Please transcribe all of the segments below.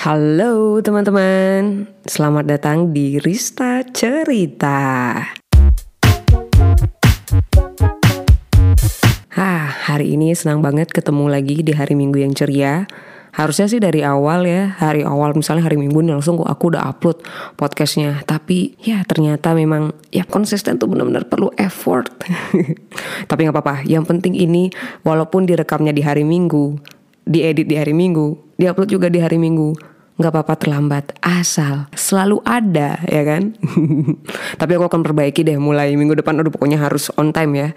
Halo teman-teman, selamat datang di Rista Cerita. Hah, hari ini senang banget ketemu lagi di hari Minggu yang ceria. Harusnya sih dari awal ya, hari awal misalnya hari Minggu nih langsung aku udah upload podcastnya. Tapi ya ternyata memang ya konsisten tuh benar-benar perlu effort. Tapi nggak apa-apa, yang penting ini walaupun direkamnya di hari Minggu, diedit di hari Minggu, diupload juga di hari Minggu nggak apa-apa terlambat asal selalu ada ya kan? Tapi aku akan perbaiki deh mulai minggu depan. Udah pokoknya harus on time ya.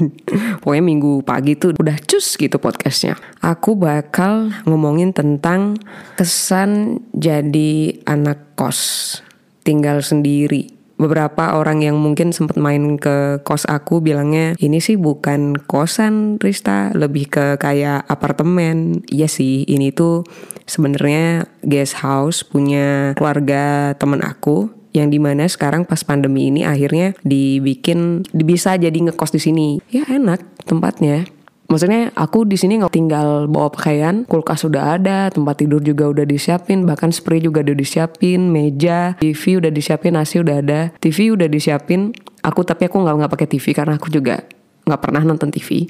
Pokoknya minggu pagi tuh udah cus gitu podcastnya. Aku bakal ngomongin tentang kesan jadi anak kos. Tinggal sendiri beberapa orang yang mungkin sempat main ke kos aku bilangnya ini sih bukan kosan Rista. Lebih ke kayak apartemen. Iya sih ini tuh sebenarnya guest house punya keluarga temen aku yang di mana sekarang pas pandemi ini akhirnya dibikin bisa jadi ngekos di sini. Ya enak tempatnya Maksudnya aku di sini nggak tinggal bawa pakaian, kulkas sudah ada, tempat tidur juga udah disiapin, bahkan spray juga udah disiapin, meja, TV udah disiapin, nasi udah ada, TV udah disiapin. Aku tapi aku nggak nggak pakai TV karena aku juga nggak pernah nonton TV.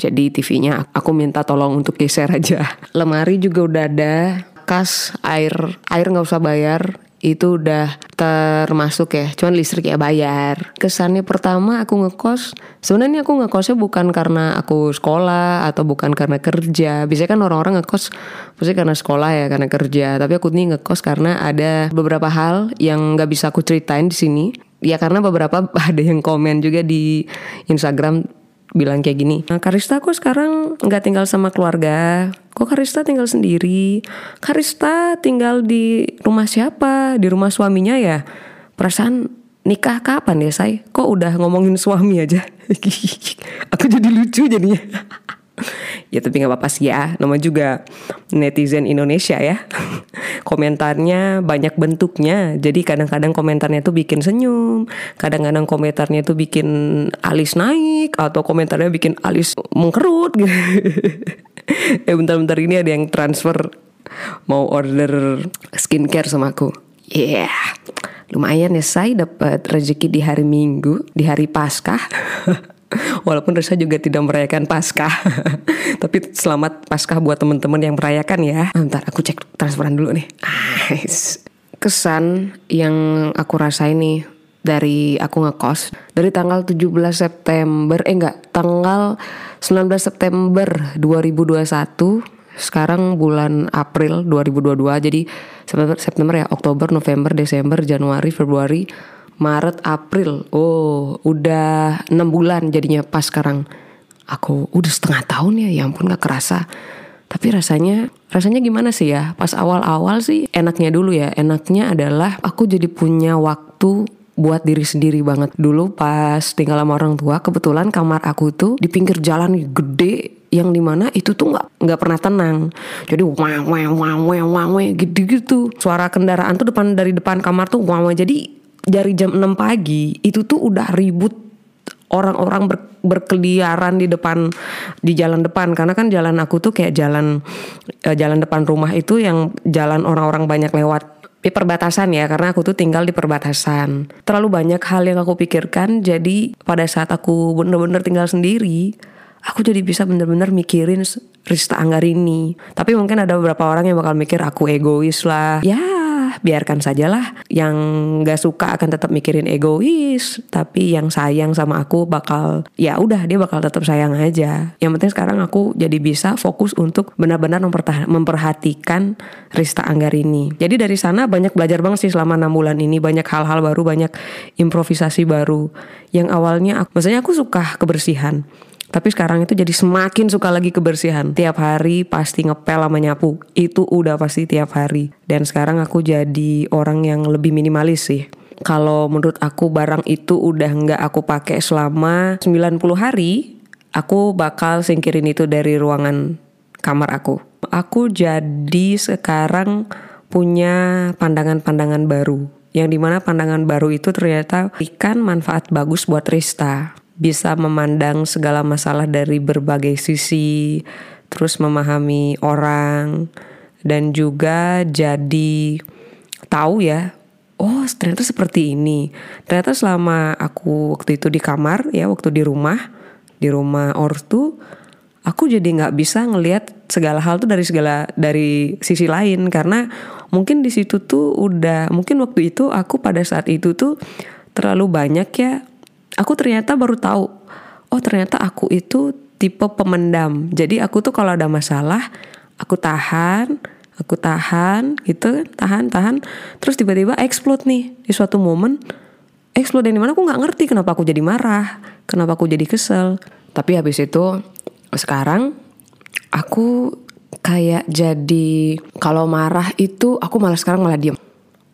Jadi TV-nya aku minta tolong untuk geser aja. Lemari juga udah ada, kas air air nggak usah bayar itu udah termasuk ya cuman listrik ya bayar. Kesannya pertama aku ngekos sebenarnya aku ngekosnya bukan karena aku sekolah atau bukan karena kerja. Biasanya kan orang-orang ngekos pasti karena sekolah ya karena kerja. Tapi aku nih ngekos karena ada beberapa hal yang nggak bisa aku ceritain di sini. Ya karena beberapa ada yang komen juga di Instagram bilang kayak gini, nah, Karista kok sekarang nggak tinggal sama keluarga, kok Karista tinggal sendiri, Karista tinggal di rumah siapa, di rumah suaminya ya, perasaan nikah kapan ya say, kok udah ngomongin suami aja, aku jadi lucu jadinya. ya tapi nggak apa-apa sih ya. Nama juga netizen Indonesia ya. Komentarnya banyak bentuknya. Jadi kadang-kadang komentarnya tuh bikin senyum kadang-kadang komentarnya tuh bikin alis naik atau komentarnya bikin alis mengkerut gitu. Eh bentar-bentar ini ada yang transfer mau order skincare sama aku. Yeah. Lumayan ya saya dapat rezeki di hari Minggu di hari Paskah Walaupun Risa juga tidak merayakan Paskah. Tapi selamat Paskah buat teman-teman yang merayakan ya. Ah, bentar aku cek transferan dulu nih. Kesan yang aku rasain nih dari aku ngekos dari tanggal 17 September eh enggak tanggal 19 September 2021 sekarang bulan April 2022 jadi September, September ya Oktober November Desember Januari Februari Maret, April. Oh, udah enam bulan jadinya pas sekarang. Aku udah setengah tahun ya, ya ampun gak kerasa. Tapi rasanya, rasanya gimana sih ya? Pas awal-awal sih enaknya dulu ya. Enaknya adalah aku jadi punya waktu buat diri sendiri banget. Dulu pas tinggal sama orang tua, kebetulan kamar aku tuh di pinggir jalan gede yang di mana itu tuh nggak nggak pernah tenang jadi wah wah wah wah wah gitu gitu suara kendaraan tuh depan dari depan kamar tuh wah wah jadi dari jam 6 pagi itu tuh udah ribut orang-orang ber, berkeliaran di depan di jalan depan. Karena kan jalan aku tuh kayak jalan uh, jalan depan rumah itu yang jalan orang-orang banyak lewat. Di perbatasan ya karena aku tuh tinggal di perbatasan. Terlalu banyak hal yang aku pikirkan jadi pada saat aku bener-bener tinggal sendiri aku jadi bisa bener-bener mikirin Rista Anggarini. Tapi mungkin ada beberapa orang yang bakal mikir aku egois lah. Ya biarkan sajalah. Yang gak suka akan tetap mikirin egois tapi yang sayang sama aku bakal ya udah dia bakal tetap sayang aja. Yang penting sekarang aku jadi bisa fokus untuk benar-benar memperhatikan Rista Anggarini. Jadi dari sana banyak belajar banget sih selama enam bulan ini. Banyak hal-hal baru banyak improvisasi baru. Yang awalnya aku, maksudnya aku suka kebersihan tapi sekarang itu jadi semakin suka lagi kebersihan. Tiap hari pasti ngepel sama nyapu. Itu udah pasti tiap hari. Dan sekarang aku jadi orang yang lebih minimalis sih. Kalau menurut aku barang itu udah nggak aku pakai selama 90 hari, aku bakal singkirin itu dari ruangan kamar aku. Aku jadi sekarang punya pandangan-pandangan baru. Yang di mana pandangan baru itu ternyata ikan manfaat bagus buat Rista bisa memandang segala masalah dari berbagai sisi, terus memahami orang dan juga jadi tahu ya oh ternyata seperti ini. Ternyata selama aku waktu itu di kamar ya waktu di rumah di rumah ortu aku jadi nggak bisa ngelihat segala hal tuh dari segala dari sisi lain. Karena mungkin di situ tuh udah mungkin waktu itu aku pada saat itu tuh terlalu banyak ya aku ternyata baru tahu oh ternyata aku itu tipe pemendam. Jadi aku tuh kalau ada masalah aku tahan aku tahan gitu tahan tahan. Terus tiba-tiba explode nih di suatu momen explode. Yang di mana aku nggak ngerti kenapa aku jadi marah kenapa aku jadi kesel. Tapi habis itu sekarang aku kayak jadi kalau marah itu aku malah sekarang malah diem.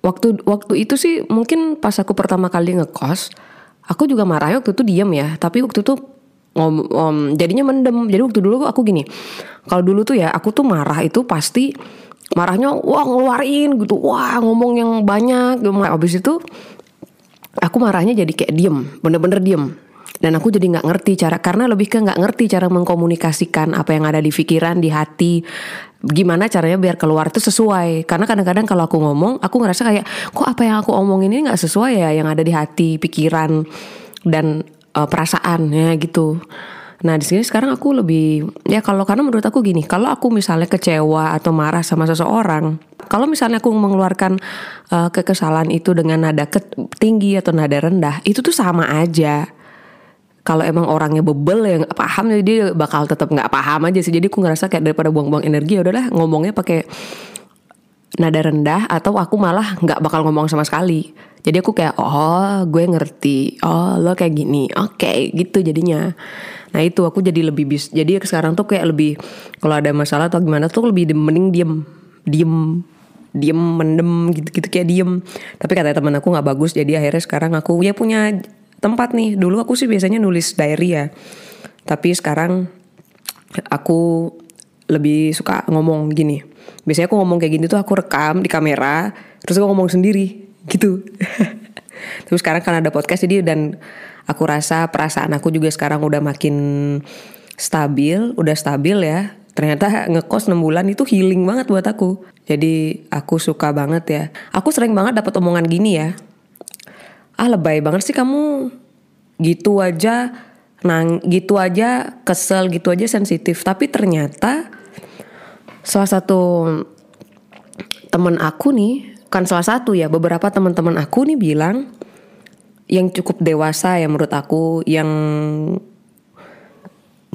Waktu waktu itu sih mungkin pas aku pertama kali ngekos, aku juga marah waktu itu diem ya. Tapi waktu itu ngom, om, jadinya mendem. Jadi waktu dulu aku gini, kalau dulu tuh ya aku tuh marah itu pasti marahnya wah ngeluarin gitu, wah ngomong yang banyak. Habis itu aku marahnya jadi kayak diem, bener-bener diem dan aku jadi nggak ngerti cara karena lebih ke nggak ngerti cara mengkomunikasikan apa yang ada di pikiran di hati. Gimana caranya biar keluar itu sesuai. Karena kadang-kadang kalau aku ngomong aku ngerasa kayak kok apa yang aku omongin ini nggak sesuai ya yang ada di hati pikiran dan uh, perasaan ya gitu. Nah di sini sekarang aku lebih ya kalau karena menurut aku gini, kalau aku misalnya kecewa atau marah sama seseorang, kalau misalnya aku mengeluarkan uh, kekesalan itu dengan nada tinggi atau nada rendah, itu tuh sama aja kalau emang orangnya bebel yang paham jadi dia bakal tetap nggak paham aja sih. Jadi aku ngerasa kayak daripada buang-buang energi ya udahlah ngomongnya pakai nada rendah atau aku malah nggak bakal ngomong sama sekali. Jadi aku kayak oh gue ngerti. Oh lo kayak gini. Oke okay, gitu jadinya. Nah itu aku jadi lebih bis jadi sekarang tuh kayak lebih kalau ada masalah atau gimana tuh lebih mending diem. Diem. Diem mendem gitu gitu kayak diem. Tapi kata teman aku nggak bagus jadi akhirnya sekarang aku ya punya tempat nih. Dulu aku sih biasanya nulis diary ya. Tapi sekarang aku lebih suka ngomong gini. Biasanya aku ngomong kayak gini tuh aku rekam di kamera, terus aku ngomong sendiri gitu. Terus sekarang kan ada podcast jadi dan aku rasa perasaan aku juga sekarang udah makin stabil, udah stabil ya. Ternyata ngekos 6 bulan itu healing banget buat aku. Jadi aku suka banget ya. Aku sering banget dapat omongan gini ya ah lebay banget sih kamu. Gitu aja nang gitu aja kesel gitu aja sensitif. Tapi ternyata salah satu teman aku nih kan salah satu ya beberapa teman-teman aku nih bilang yang cukup dewasa ya menurut aku yang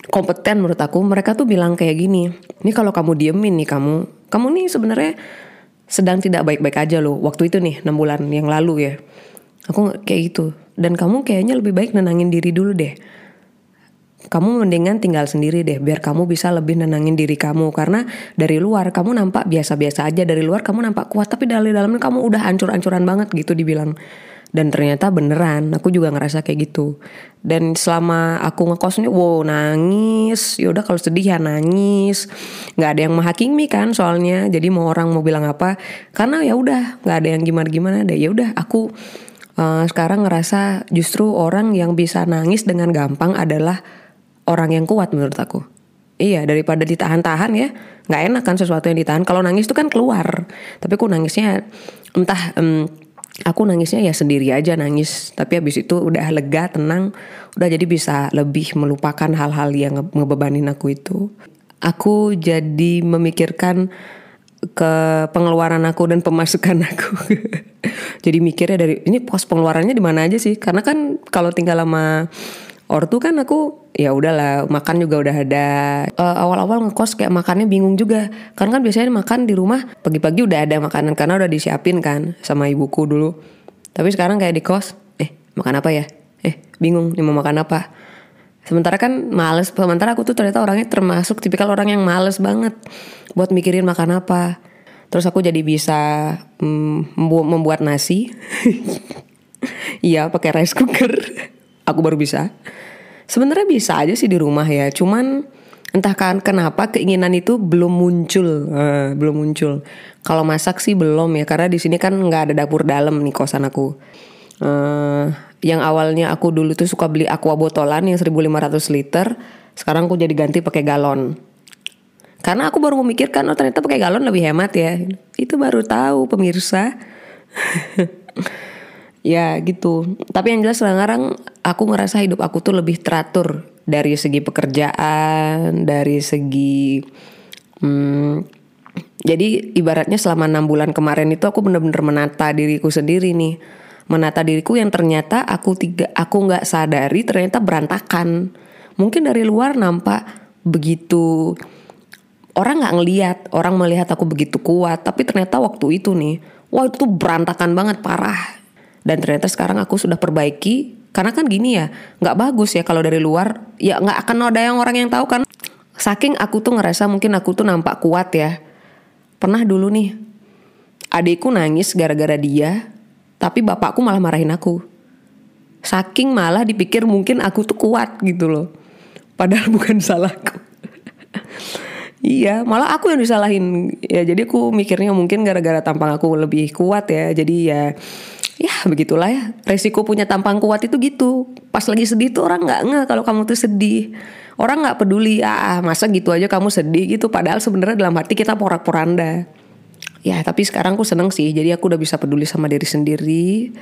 kompeten menurut aku mereka tuh bilang kayak gini ini kalau kamu diemin nih kamu kamu nih sebenarnya sedang tidak baik-baik aja loh. Waktu itu nih enam bulan yang lalu ya Aku kayak gitu. Dan kamu kayaknya lebih baik nenangin diri dulu deh. Kamu mendingan tinggal sendiri deh, biar kamu bisa lebih nenangin diri kamu. Karena dari luar kamu nampak biasa-biasa aja, dari luar kamu nampak kuat, tapi dari dalamnya kamu udah hancur-hancuran banget gitu dibilang. Dan ternyata beneran, aku juga ngerasa kayak gitu. Dan selama aku ngekos nih, wow nangis. Yaudah kalau sedih ya nangis. Gak ada yang menghakimi kan soalnya. Jadi mau orang mau bilang apa, karena ya udah nggak ada yang gimana-gimana deh. Ya udah aku uh, sekarang ngerasa justru orang yang bisa nangis dengan gampang adalah orang yang kuat menurut aku. Iya daripada ditahan-tahan ya nggak enak kan sesuatu yang ditahan. Kalau nangis itu kan keluar. Tapi aku nangisnya entah um, aku nangisnya ya sendiri aja nangis. Tapi habis itu udah lega tenang, udah jadi bisa lebih melupakan hal-hal yang ngebebanin aku itu. Aku jadi memikirkan ke pengeluaran aku dan pemasukan aku. Jadi mikirnya dari ini pos pengeluarannya di mana aja sih? Karena kan kalau tinggal lama ortu kan aku ya udahlah makan juga udah ada. Uh, awal-awal ngekos kayak makannya bingung juga. Karena kan biasanya makan di rumah pagi-pagi udah ada makanan karena udah disiapin kan sama ibuku dulu. Tapi sekarang kayak di kos, eh makan apa ya? Eh bingung nih mau makan apa? Sementara kan males, sementara aku tuh ternyata orangnya termasuk tipikal orang yang males banget buat mikirin makan apa. Terus aku jadi bisa mm, membuat nasi. Iya, pakai rice cooker. aku baru bisa. Sebenarnya bisa aja sih di rumah ya, cuman entah kan kenapa keinginan itu belum muncul, uh, belum muncul. Kalau masak sih belum ya, karena di sini kan nggak ada dapur dalam nih kosan aku. Uh, yang awalnya aku dulu tuh suka beli aqua botolan yang 1500 liter, sekarang aku jadi ganti pakai galon. Karena aku baru memikirkan oh ternyata pakai galon lebih hemat ya. Itu baru tahu pemirsa. ya gitu. Tapi yang jelas sekarang aku ngerasa hidup aku tuh lebih teratur dari segi pekerjaan, dari segi hmm, jadi ibaratnya selama enam bulan kemarin itu aku bener-bener menata diriku sendiri nih, menata diriku yang ternyata aku tiga aku nggak sadari ternyata berantakan. Mungkin dari luar nampak begitu orang nggak ngelihat, orang melihat aku begitu kuat, tapi ternyata waktu itu nih, wah itu tuh berantakan banget parah. Dan ternyata sekarang aku sudah perbaiki karena kan gini ya, nggak bagus ya kalau dari luar, ya nggak akan ada yang orang yang tahu kan. Saking aku tuh ngerasa mungkin aku tuh nampak kuat ya. Pernah dulu nih, adikku nangis gara-gara dia, tapi bapakku malah marahin aku. Saking malah dipikir mungkin aku tuh kuat gitu loh. Padahal bukan salahku. Iya, malah aku yang disalahin. Ya jadi aku mikirnya mungkin gara-gara tampang aku lebih kuat ya. Jadi ya ya begitulah ya. Resiko punya tampang kuat itu gitu. Pas lagi sedih tuh orang nggak nggak kalau kamu tuh sedih. Orang nggak peduli ah masa gitu aja kamu sedih? Gitu. Padahal sebenarnya dalam hati kita porak-poranda. Ya tapi sekarang aku seneng sih. Jadi aku udah bisa peduli sama diri sendiri.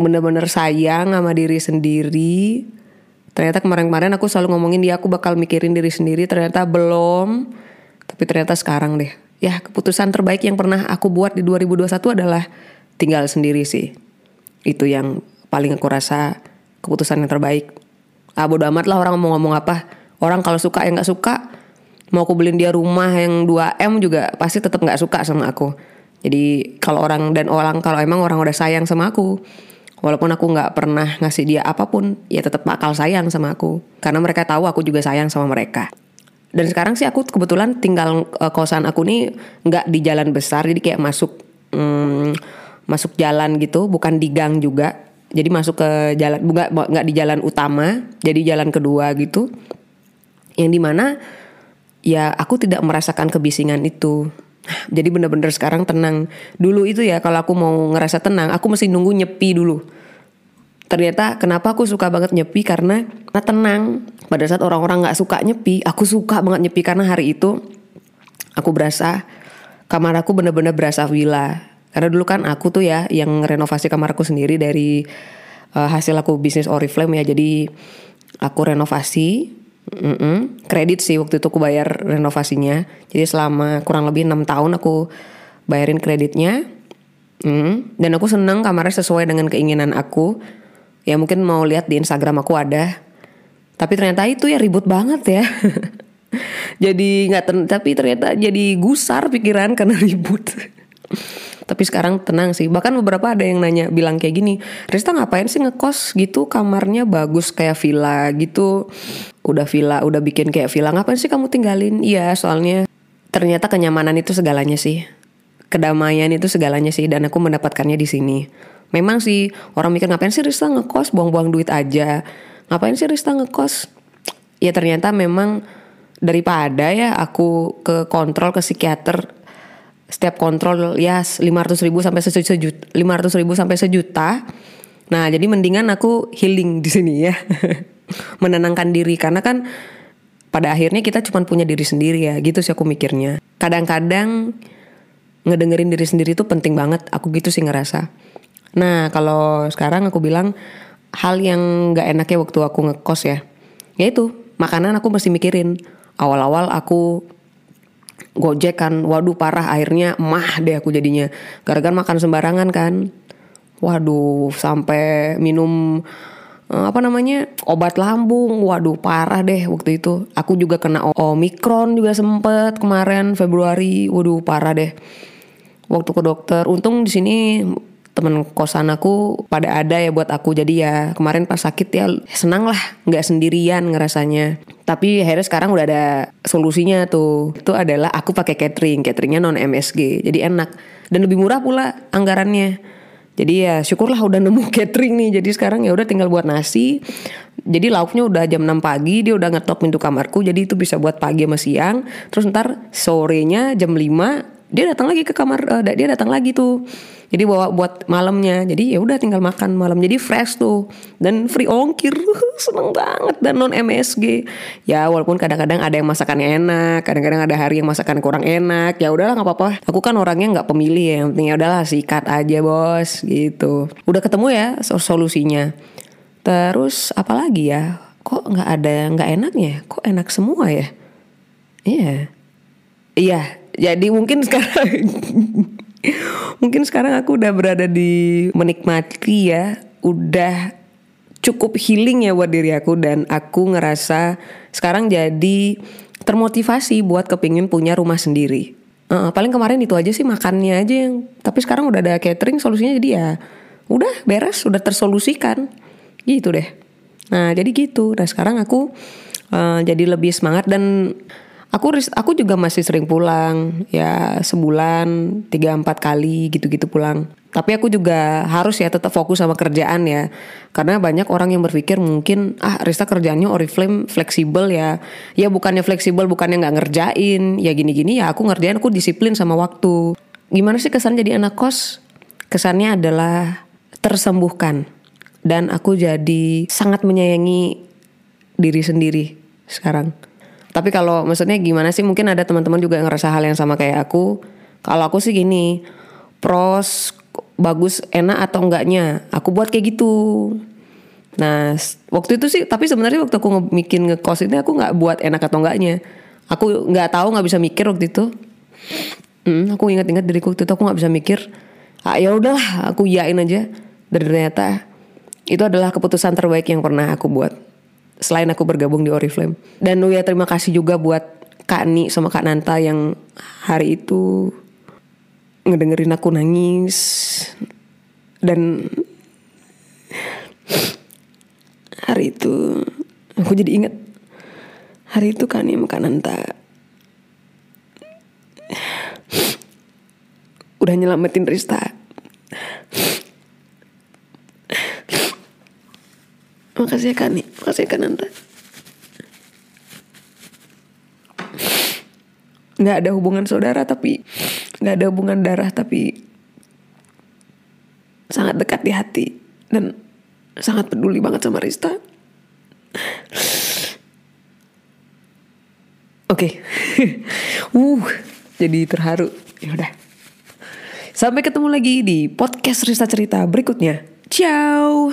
Bener-bener sayang sama diri sendiri ternyata kemarin-kemarin aku selalu ngomongin dia aku bakal mikirin diri sendiri ternyata belum tapi ternyata sekarang deh ya keputusan terbaik yang pernah aku buat di 2021 adalah tinggal sendiri sih. Itu yang paling aku rasa keputusan yang terbaik. Ah bodo amat lah orang mau ngomong apa. Orang kalau suka ya nggak suka. Mau aku beliin dia rumah yang 2M juga pasti tetap nggak suka sama aku. Jadi kalau orang dan orang kalau emang orang udah sayang sama aku, walaupun aku nggak pernah ngasih dia apa pun, ya tetap bakal sayang sama aku. Karena mereka tahu aku juga sayang sama mereka. Dan sekarang sih aku kebetulan tinggal uh, kosan aku nih nggak di jalan besar, jadi kayak masuk hmm, masuk jalan gitu, bukan di gang juga. Jadi masuk ke jalan nggak nggak di jalan utama, jadi jalan kedua gitu. Yang di mana ya aku tidak merasakan kebisingan itu. Jadi bener-bener sekarang tenang. Dulu itu ya kalau aku mau ngerasa tenang, aku mesti nunggu nyepi dulu. Ternyata kenapa aku suka banget nyepi karena tenang. Pada saat orang-orang nggak suka nyepi, aku suka banget nyepi karena hari itu aku berasa kamar aku bener-bener berasa villa. Karena dulu kan aku tuh ya yang renovasi kamarku sendiri dari uh, hasil aku bisnis Oriflame ya. Jadi aku renovasi, mm -mm, kredit sih waktu itu aku bayar renovasinya. Jadi selama kurang lebih enam tahun aku bayarin kreditnya. Mm, dan aku seneng kamarnya sesuai dengan keinginan aku. Ya mungkin mau lihat di Instagram aku ada. Tapi ternyata itu ya ribut banget ya. jadi nggak tapi ternyata jadi gusar pikiran karena ribut. Tapi sekarang tenang sih. Bahkan beberapa ada yang nanya bilang kayak gini, Rista ngapain sih ngekos gitu kamarnya bagus kayak villa gitu. Udah villa, udah bikin kayak villa. Ngapain sih kamu tinggalin? Iya, soalnya ternyata kenyamanan itu segalanya sih. Kedamaian itu segalanya sih dan aku mendapatkannya di sini. Memang sih orang mikir ngapain sih Rista ngekos buang-buang duit aja. Ngapain sih Rista ngekos? Ya ternyata memang daripada ya aku ke kontrol ke psikiater setiap kontrol ya 500 ribu sampai sejuta, 500 ribu sampai sejuta. Nah jadi mendingan aku healing di sini ya, menenangkan diri karena kan pada akhirnya kita cuma punya diri sendiri ya, gitu sih aku mikirnya. Kadang-kadang ngedengerin diri sendiri itu penting banget, aku gitu sih ngerasa. Nah kalau sekarang aku bilang hal yang nggak enaknya waktu aku ngekos ya, yaitu makanan aku mesti mikirin. Awal-awal aku Gojek kan, waduh parah akhirnya mah deh aku jadinya gara-gara makan sembarangan kan. Waduh sampai minum eh, apa namanya obat lambung, waduh parah deh waktu itu. Aku juga kena omikron juga sempet kemarin Februari, waduh parah deh. Waktu ke dokter, untung di sini temen kosan aku pada ada ya buat aku. Jadi ya kemarin pas sakit ya senang lah nggak sendirian ngerasanya. Tapi akhirnya sekarang udah ada solusinya tuh. Itu adalah aku pakai catering cateringnya non MSG jadi enak. Dan lebih murah pula anggarannya. Jadi ya syukurlah udah nemu catering nih. Jadi sekarang ya udah tinggal buat nasi. Jadi lauknya udah jam 6 pagi dia udah ngetok pintu kamarku. Jadi itu bisa buat pagi sama siang. Terus ntar sorenya jam 5 dia datang lagi ke kamar uh, dia datang lagi tuh jadi bawa buat malamnya. Jadi ya udah tinggal makan malam. Jadi fresh tuh. Dan free ongkir. Seneng banget. Dan non MSG ya walaupun kadang-kadang ada yang masakannya enak. Kadang-kadang ada hari yang masakan kurang enak. Ya udahlah nggak apa-apa. Aku kan orangnya nggak pemilih ya. Yang penting ya udahlah sikat aja bos. Gitu. Udah ketemu ya solusinya. Terus apalagi ya? Kok nggak ada nggak enaknya kok enak semua ya? Iya. Iya. Jadi mungkin sekarang mungkin sekarang aku udah berada di menikmati ya udah cukup healing ya buat diri aku dan aku ngerasa sekarang jadi termotivasi buat kepingin punya rumah sendiri. Uh, paling kemarin itu aja sih makannya aja yang tapi sekarang udah ada catering solusinya jadi ya udah beres udah tersolusikan gitu deh. Nah jadi gitu. Nah sekarang aku uh, jadi lebih semangat dan aku aku juga masih sering pulang ya sebulan tiga empat kali gitu-gitu pulang. Tapi aku juga harus ya tetap fokus sama kerjaan ya. Karena banyak orang yang berpikir mungkin ah Rista kerjaannya Oriflame fleksibel ya. Ya bukannya fleksibel bukannya nggak ngerjain. Ya gini-gini ya aku ngerjain aku disiplin sama waktu. Gimana sih kesan jadi anak kos? Kesannya adalah tersembuhkan. Dan aku jadi sangat menyayangi diri sendiri sekarang tapi kalau maksudnya gimana sih mungkin ada teman-teman juga yang ngerasa hal yang sama kayak aku. Kalau aku sih gini, pros bagus enak atau enggaknya. Aku buat kayak gitu. Nah waktu itu sih tapi sebenarnya waktu aku bikin ngekos ini aku nggak buat enak atau enggaknya. Aku nggak tahu nggak bisa mikir waktu itu. Hmm, aku ingat-ingat diriku waktu itu aku nggak bisa mikir. Ah, ya udahlah aku yain aja. Dan ternyata itu adalah keputusan terbaik yang pernah aku buat selain aku bergabung di Oriflame. Dan ya terima kasih juga buat Kak Ni sama Kak Nanta yang hari itu ngedengerin aku nangis dan hari itu aku jadi inget hari itu Kak Ni sama Kak Nanta udah nyelamatin Rista Makasih ya Kak nih, makasih ya Kak Nanta. Gak ada hubungan saudara tapi gak ada hubungan darah tapi sangat dekat di hati dan sangat peduli banget sama Rista. Oke, okay. uh, jadi terharu. Ya udah. Sampai ketemu lagi di podcast Rista Cerita berikutnya. Ciao.